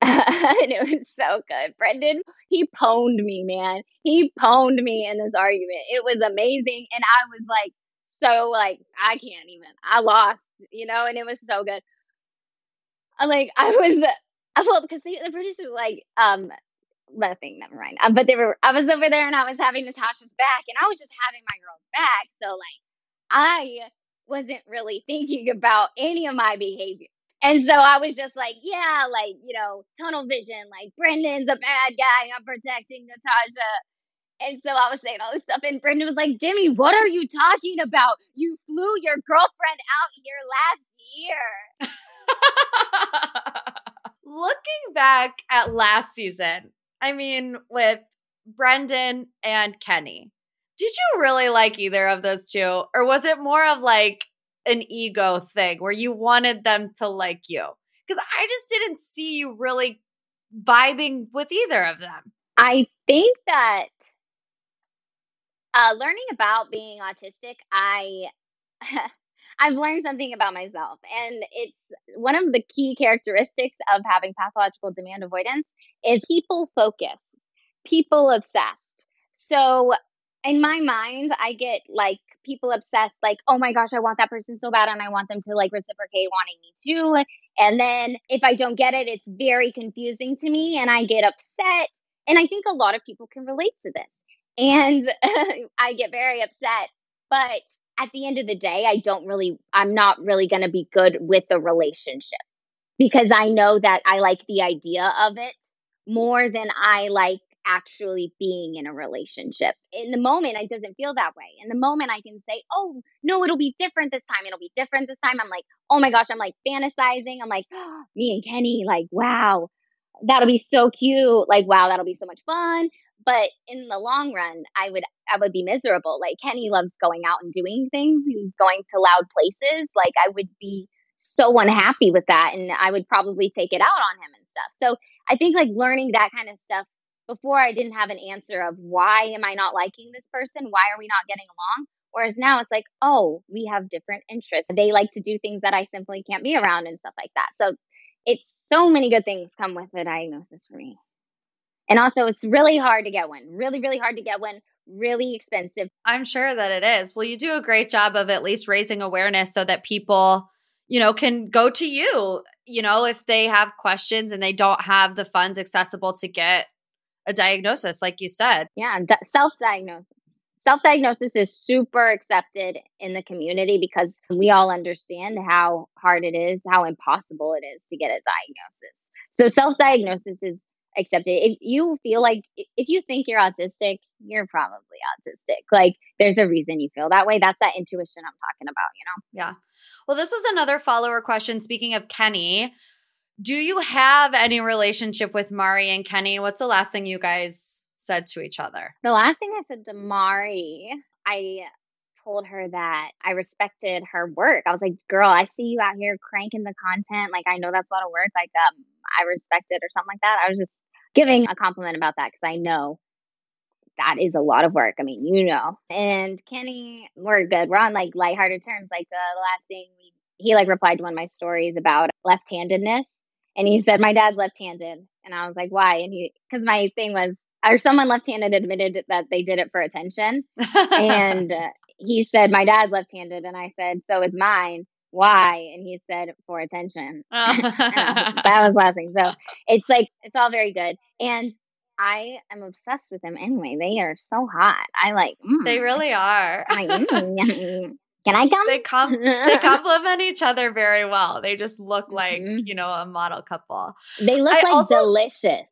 and it was so good. Brendan, he pwned me, man. He pwned me in this argument. It was amazing. And I was like, so like, I can't even. I lost, you know, and it was so good. I'm like, I was, uh, I felt because the producer was like, um, nothing, never mind. But they were, I was over there and I was having Natasha's back and I was just having my girl's back. So like, I wasn't really thinking about any of my behavior. And so I was just like, yeah, like, you know, tunnel vision, like Brendan's a bad guy. I'm protecting Natasha. And so I was saying all this stuff. And Brendan was like, Demi, what are you talking about? You flew your girlfriend out here last year. Looking back at last season, I mean, with Brendan and Kenny, did you really like either of those two? Or was it more of like, an ego thing where you wanted them to like you? Because I just didn't see you really vibing with either of them. I think that uh, learning about being autistic, I I've learned something about myself, and it's one of the key characteristics of having pathological demand avoidance is people focused, people obsessed. So in my mind, I get like people obsessed, like, oh my gosh, I want that person so bad and I want them to like reciprocate wanting me too. And then if I don't get it, it's very confusing to me and I get upset. And I think a lot of people can relate to this. And I get very upset. But at the end of the day, I don't really, I'm not really going to be good with the relationship because I know that I like the idea of it more than I like actually being in a relationship. In the moment, it doesn't feel that way. In the moment, I can say, oh, no, it'll be different this time. It'll be different this time. I'm like, oh my gosh, I'm like fantasizing. I'm like, oh, me and Kenny, like, wow, that'll be so cute. Like, wow, that'll be so much fun. But in the long run, I would I would be miserable. Like Kenny loves going out and doing things. He's going to loud places. Like I would be so unhappy with that and I would probably take it out on him and stuff. So I think like learning that kind of stuff before I didn't have an answer of why am I not liking this person? Why are we not getting along? Whereas now it's like, oh, we have different interests. They like to do things that I simply can't be around and stuff like that. So it's so many good things come with a diagnosis for me. And also, it's really hard to get one. Really, really hard to get one. Really expensive. I'm sure that it is. Well, you do a great job of at least raising awareness so that people, you know, can go to you, you know, if they have questions and they don't have the funds accessible to get a diagnosis, like you said. Yeah, self diagnosis. Self diagnosis is super accepted in the community because we all understand how hard it is, how impossible it is to get a diagnosis. So, self diagnosis is accepted. If you feel like, if you think you're autistic, you're probably autistic. Like, there's a reason you feel that way. That's that intuition I'm talking about, you know? Yeah. Well, this was another follower question. Speaking of Kenny, do you have any relationship with Mari and Kenny? What's the last thing you guys said to each other? The last thing I said to Mari, I told her that I respected her work. I was like, girl, I see you out here cranking the content. Like, I know that's a lot of work. Like, um, I respect it or something like that. I was just giving a compliment about that because I know that is a lot of work. I mean, you know. And Kenny, we're good. We're on like lighthearted terms. Like the, the last thing we, he like replied to one of my stories about left-handedness, and he said my dad's left-handed, and I was like, why? And he, because my thing was, or someone left-handed admitted that they did it for attention, and uh, he said my dad's left-handed, and I said so is mine. Why? And he said for attention. that was laughing. So it's like it's all very good, and I am obsessed with them anyway. They are so hot. I like. Mm. They really are. Like, mm. Can I come? They com- they complement each other very well. They just look like Mhm. you know a model couple. They look I like also- delicious.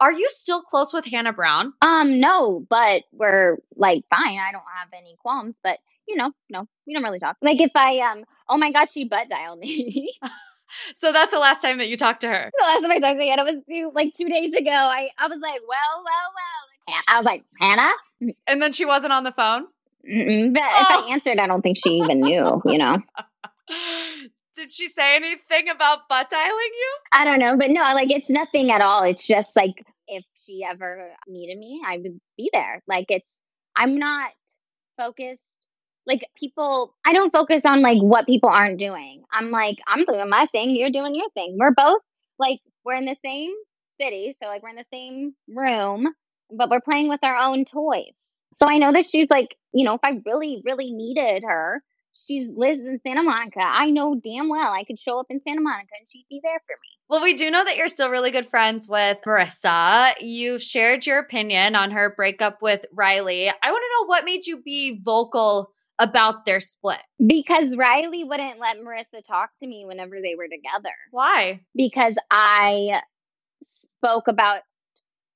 Are you still close with Hannah Brown? Um, no, but we're like fine. I don't have any qualms, but you know, no, we don't really talk. Like if I um, oh my gosh, she butt dialed me. So that's the last time that you talked to her. the last time I talked to Hannah was two, like two days ago. I I was like, well, well, well. I was like, Hannah. And then she wasn't on the phone. Mm-mm. But if Oh. I answered, I don't think she even knew. You know, Did she say anything about butt dialing you? I don't know, but no, like it's nothing at all. It's just like if she ever needed me, I would be there. Like it's, I'm not focused. Like people, I don't focus on like what people aren't doing. I'm like, I'm doing my thing, you're doing your thing. We're both like, we're in the same city, so like we're in the same room, but we're playing with our own toys. So I know that she's like, you know, if I really, really needed her, she's lives in Santa Monica. I know damn well I could show up in Santa Monica and she'd be there for me. Well, we do know that you're still really good friends with Maurissa. You've shared your opinion on her breakup with Riley. I want to know what made you be vocal about their split. Because Riley wouldn't let Maurissa talk to me whenever they were together. Why? Because I spoke about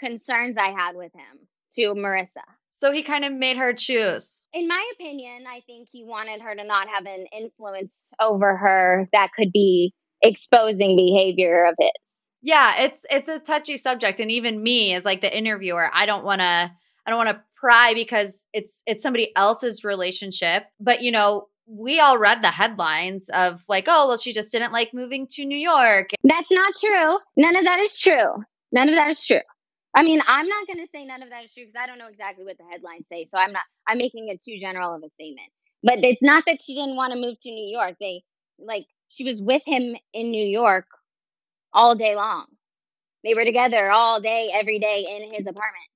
concerns I had with him to Maurissa. So he kind of made her choose. In my opinion, I think he wanted her to not have an influence over her that could be exposing behavior of his. Yeah, it's it's a touchy subject and even me as like the interviewer, I don't want to I don't want to pry because it's it's somebody else's relationship, but you know, we all read the headlines of like, oh, well she just didn't like moving to New York. That's not true. None of that is true. None of that is true. I mean, I'm not going to say none of that is true because I don't know exactly what the headlines say. So I'm not, I'm making it too general of a statement. But it's not that she didn't want to move to New York. They, like, she was with him in New York all day long. They were together all day, every day in his apartment.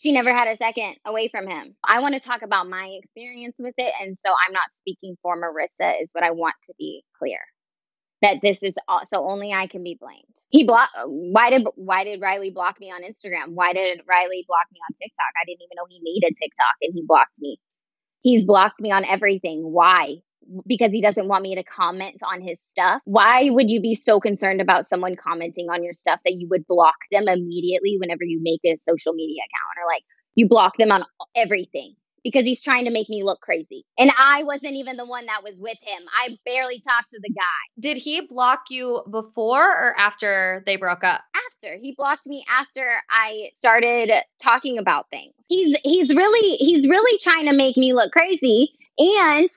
She never had a second away from him. I want to talk about my experience with it. And so I'm not speaking for Maurissa, is what I want to be clear that this is all, so only I can be blamed. He blocked. Why did why did Riley block me on Instagram? Why did Riley block me on TikTok? I didn't even know he made a TikTok and he blocked me. He's blocked me on everything. Why? Because he doesn't want me to comment on his stuff. Why would you be so concerned about someone commenting on your stuff that you would block them immediately whenever you make a social media account or like you block them on everything? because he's trying to make me look crazy. And I wasn't even the one that was with him. I barely talked to the guy. Did he block you before or after they broke up? After he blocked me after I started talking about things. He's he's really he's really trying to make me look crazy and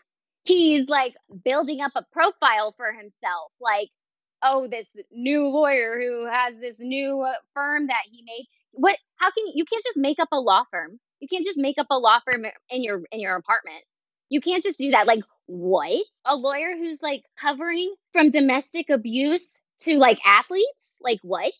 he's like building up a profile for himself like oh this new lawyer who has this new uh, firm that he made. What how can you can't just make up a law firm you can't just make up a law firm in your in your apartment. You can't just do that. Like what? A lawyer who's like covering from domestic abuse to like athletes? Like what?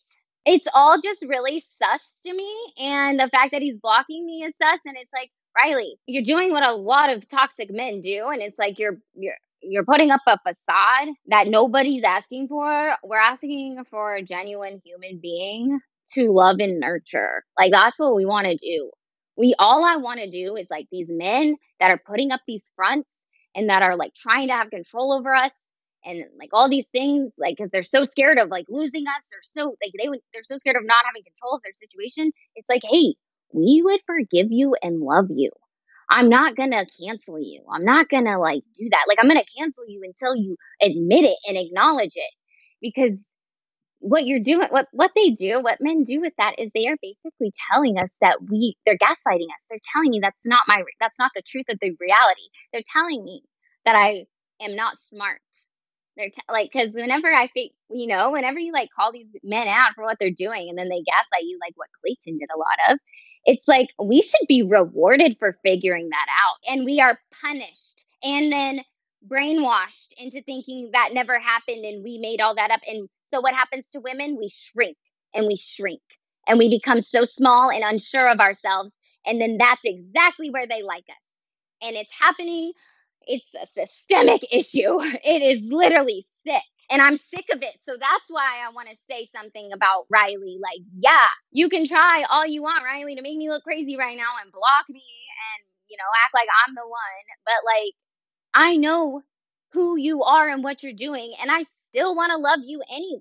it's all just really sus to me. And the fact that he's blocking me is sus. And it's like, Riley, you're doing what a lot of toxic men do. And it's like you're you're you're putting up a facade that nobody's asking for. We're asking for a genuine human being to love and nurture. Like that's what we want to do. We all I want to do is like these men that are putting up these fronts and that are like trying to have control over us and like all these things like because they're so scared of like losing us they're so like they they're so scared of not having control of their situation it's like hey we would forgive you and love you. I'm not gonna cancel you. I'm not gonna like do that. Like i'm gonna cancel you until you admit it and acknowledge it. Because what you're doing what what they do what men do with that is they are basically telling us that we they're gaslighting us. They're telling me that's not my that's not the truth of the reality. They're telling me that i am not smart. They're t- like, because whenever I think, you know, whenever you like call these men out for what they're doing and then they gaslight you, like what Clayton did a lot of, it's like we should be rewarded for figuring that out. And we are punished and then brainwashed into thinking that never happened and we made all that up. And so what happens to women? We shrink and we shrink and we become so small and unsure of ourselves. And then that's exactly where they like us. And it's happening it's a systemic issue. It is literally sick. And I'm sick of it. So that's why I want to say something about Riley. Like, yeah, you can try all you want, Riley, to make me look crazy right now and block me and, you know, act like I'm the one. But, like, I know who you are and what you're doing. And I still want to love you anyway.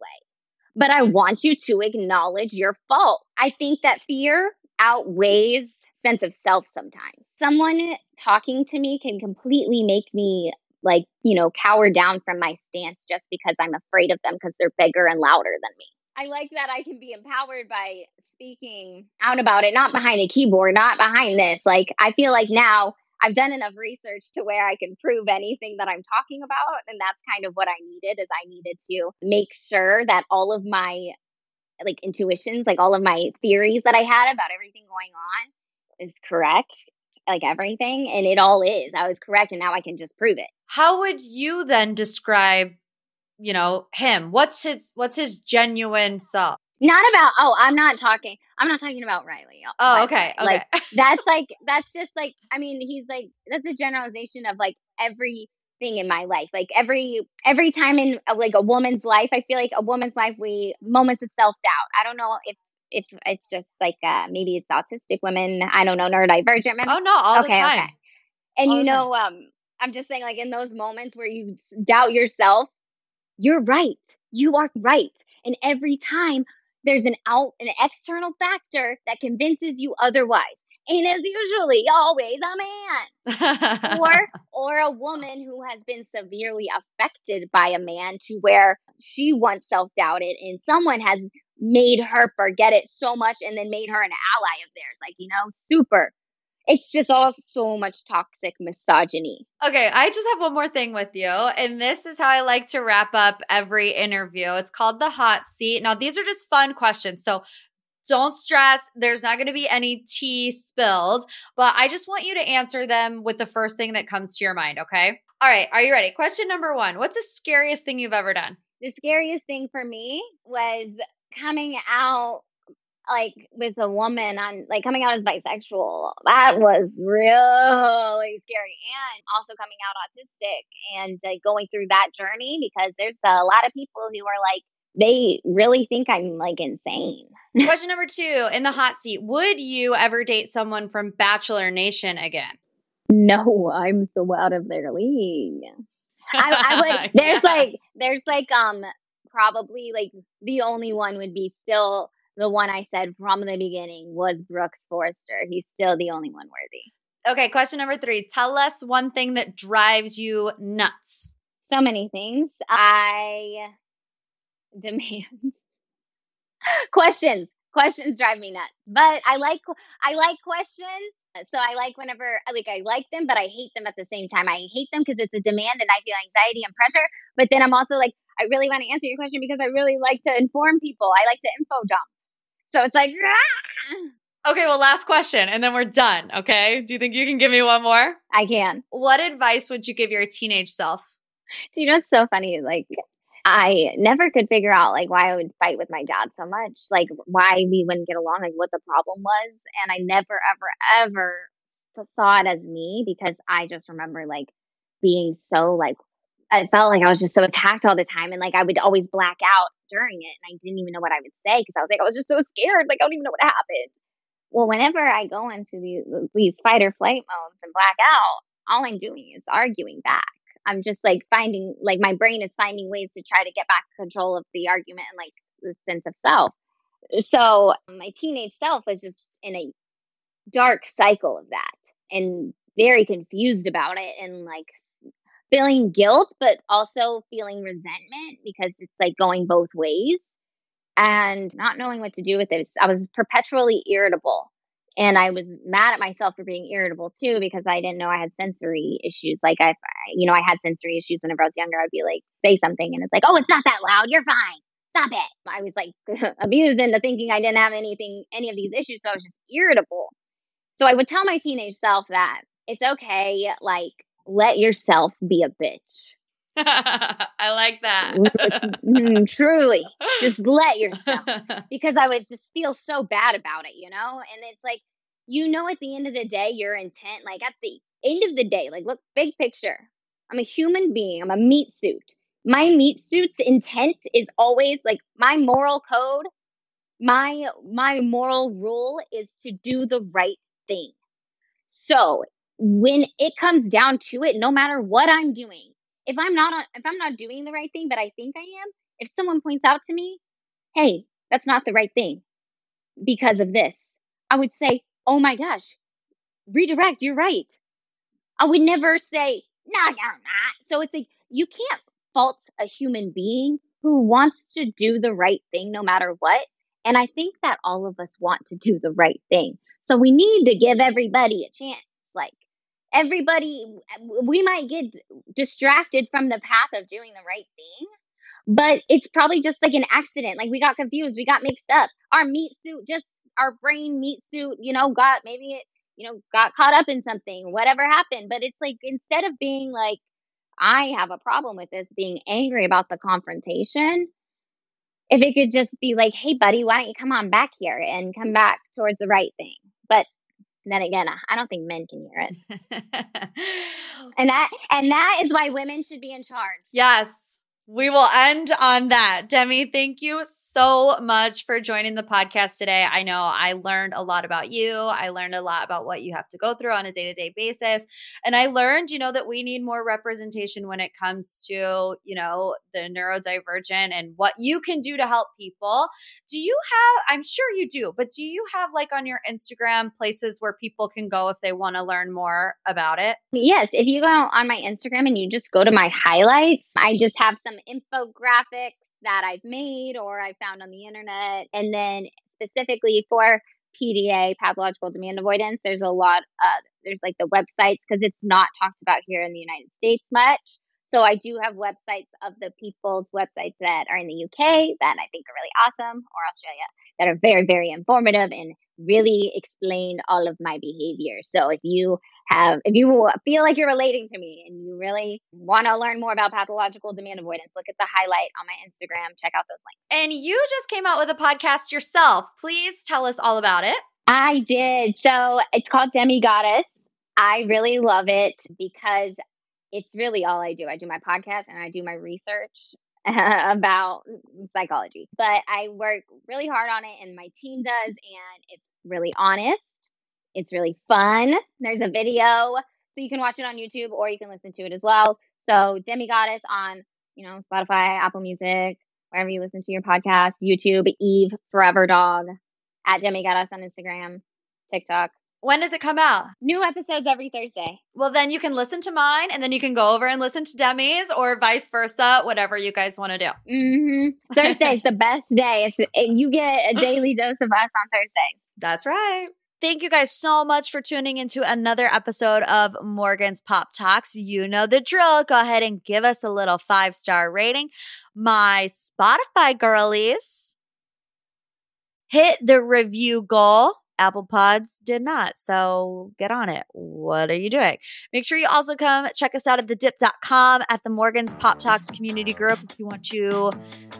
But I want you to acknowledge your fault. I think that fear outweighs sense of self sometimes. Someone talking to me can completely make me like, you know, cower down from my stance just because I'm afraid of them because they're bigger and louder than me. I like that I can be empowered by speaking out about it, not behind a keyboard, not behind this. Like, I feel like now I've done enough research to where I can prove anything that I'm talking about. And that's kind of what I needed is I needed to make sure that all of my like intuitions, like all of my theories that I had about everything going on is correct, like everything, and it all is. I was correct, and now I can just prove it. How would you then describe, you know, him? What's his What's his genuine self? Not about. Oh, I'm not talking. I'm not talking about Riley. Oh, okay. okay. Like that's like that's just like. I mean, he's like that's a generalization of like every in my life like every every time in like a woman's life i feel like a woman's life we moments of self-doubt i don't know if if it's just like uh, maybe it's autistic women. I don't know, neurodivergent. Men. Oh no, all okay, the time. Okay. And all you know, um, I'm just saying, like in those moments where you doubt yourself, you're right. You are right. And every time there's an out, an external factor that convinces you otherwise. And it's usually always a man or or a woman who has been severely affected by a man to where she once self-doubted and someone has made her forget it so much and then made her an ally of theirs. Like, you know, super. It's just all so much toxic misogyny. Okay, I just have one more thing with you. And this is how I like to wrap up every interview. It's called the hot seat. Now, these are just fun questions. So don't stress. There's not going to be any tea spilled, but I just want you to answer them with the first thing that comes to your mind. Okay. All right. Are you ready? Question number one What's the scariest thing you've ever done? The scariest thing for me was coming out like with a woman on like coming out as bisexual that was really scary. And also coming out autistic and like going through that journey because there's a lot of people who are like they really think i'm like insane. Question number two in the hot seat would you ever date someone from bachelor nation again? No i'm so out of their league. I, I would there's yes. like there's like um probably like the only one would be still the one I said from the beginning was Brooks Forester. He's still the only one worthy. Okay, question number three. Tell us one thing that drives you nuts. So many things. I demand questions. Questions drive me nuts. But I like I like questions. So I like whenever like I like them, but I hate them at the same time. I hate them because it's a demand and I feel anxiety and pressure. But then I'm also like, I really want to answer your question because I really like to inform people. I like to info dump. So it's like, ah! okay, well, last question and then we're done. Okay. Do you think you can give me one more? I can. What advice would you give your teenage self? Do you know it's so funny? Like, I never could figure out like why I would fight with my dad so much, like why we wouldn't get along, like what the problem was. And I never, ever, ever saw it as me because I just remember like being so like I felt like I was just so attacked all the time, and like I would always black out during it, and I didn't even know what I would say because I was like I was just so scared, like I don't even know what happened. Well, whenever I go into these these fight or flight modes and black out, all I'm doing is arguing back. I'm just like finding like my brain is finding ways to try to get back control of the argument and like the sense of self. So my teenage self was just in a dark cycle of that and very confused about it and like feeling guilt but also feeling resentment because it's like going both ways and not knowing what to do with it. I was perpetually irritable and I was mad at myself for being irritable too because I didn't know I had sensory issues. Like I, you know, I had sensory issues whenever I was younger. I'd be like, say something, and it's like, oh, it's not that loud. You're fine. Stop it. I was like abused into thinking I didn't have anything, any of these issues, so I was just irritable. So I would tell my teenage self that it's okay. Like, let yourself be a bitch. I like that. mm, truly, just let yourself because I would just feel so bad about it, you know? And it's like, you know, at the end of the day, your intent, like at the end of the day, like, look, big picture. I'm a human being, I'm a meat suit. My meat suit's intent is always like my moral code, my my moral rule is to do the right thing. So when it comes down to it, no matter what I'm doing, if I'm not on, if I'm not doing the right thing, but I think I am, if someone points out to me, hey, that's not the right thing because of this, I would say, oh my gosh, redirect, you're right. I would never say, no, you're not. So it's like, you can't fault a human being who wants to do the right thing no matter what. And I think that all of us want to do the right thing. So we need to give everybody a chance. Like, everybody we might get distracted from the path of doing the right thing but it's probably just like an accident. Like we got confused we got mixed up. Our meat suit just our brain meat suit you know got maybe it you know got caught up in something whatever happened. But it's like instead of being like i have a problem with this being angry about the confrontation if it could just be like hey buddy why don't you come on back here and come back towards the right thing? But then again, I don't think men can hear it. and that and that is why women should be in charge. Yes. We will end on that. Demi, thank you so much for joining the podcast today. I know I learned a lot about you. I learned a lot about what you have to go through on a day to day basis. And I learned, you know, that we need more representation when it comes to, you know, the neurodivergent and what you can do to help people. Do you have, I'm sure you do, but do you have like on your Instagram places where people can go if they want to learn more about it? Yes. If you go on my Instagram and you just go to my highlights, I just have some some infographics that I've made or I found on the internet. And then specifically for PDA, pathological demand avoidance, there's a lot, uh, there's like the websites because it's not talked about here in the United States much. So I do have websites of the people's websites that are in the UK that I think are really awesome, or Australia, that are very, very informative and really explain all of my behavior. So if you have, if you feel like you're relating to me and you really want to learn more about pathological demand avoidance, look at the highlight on my Instagram, check out those links. And you just came out with a podcast yourself. Please tell us all about it. I did. So it's called Demi Goddess. I really love it because it's really all I do. I do my podcast and I do my research about psychology. But I work really hard on it, and my team does, and it's really honest. It's really fun. There's a video, so you can watch it on YouTube or you can listen to it as well. So Demi Goddess on, you know, Spotify, Apple Music, wherever you listen to your podcast, YouTube, Eve Forever Dog, at Demi Goddess on Instagram, TikTok. When does it come out? New episodes every Thursday. Well, then you can listen to mine and then you can go over and listen to Demi's or vice versa, whatever you guys want to do. Mm-hmm. Thursday's the best day. It's, you get a daily dose of us on Thursdays. That's right. Thank you guys so much for tuning into another episode of Morgan's Pop Talks. You know the drill. Go ahead and give us a little five star rating. My Spotify girlies hit the review goal Apple Pods did not. So get on it. What are you doing? Make sure you also come check us out at thedip.com at the Morgan's Pop Talks community group if you want to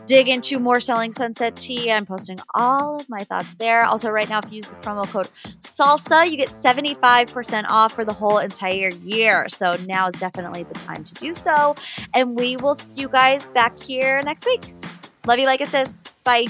dig into more selling sunset tea. I'm posting all of my thoughts there. Also, right now, if you use the promo code SALSA, you get 75% off for the whole entire year. So now is definitely the time to do so. And we will see you guys back here next week. Love you like a sis. Bye.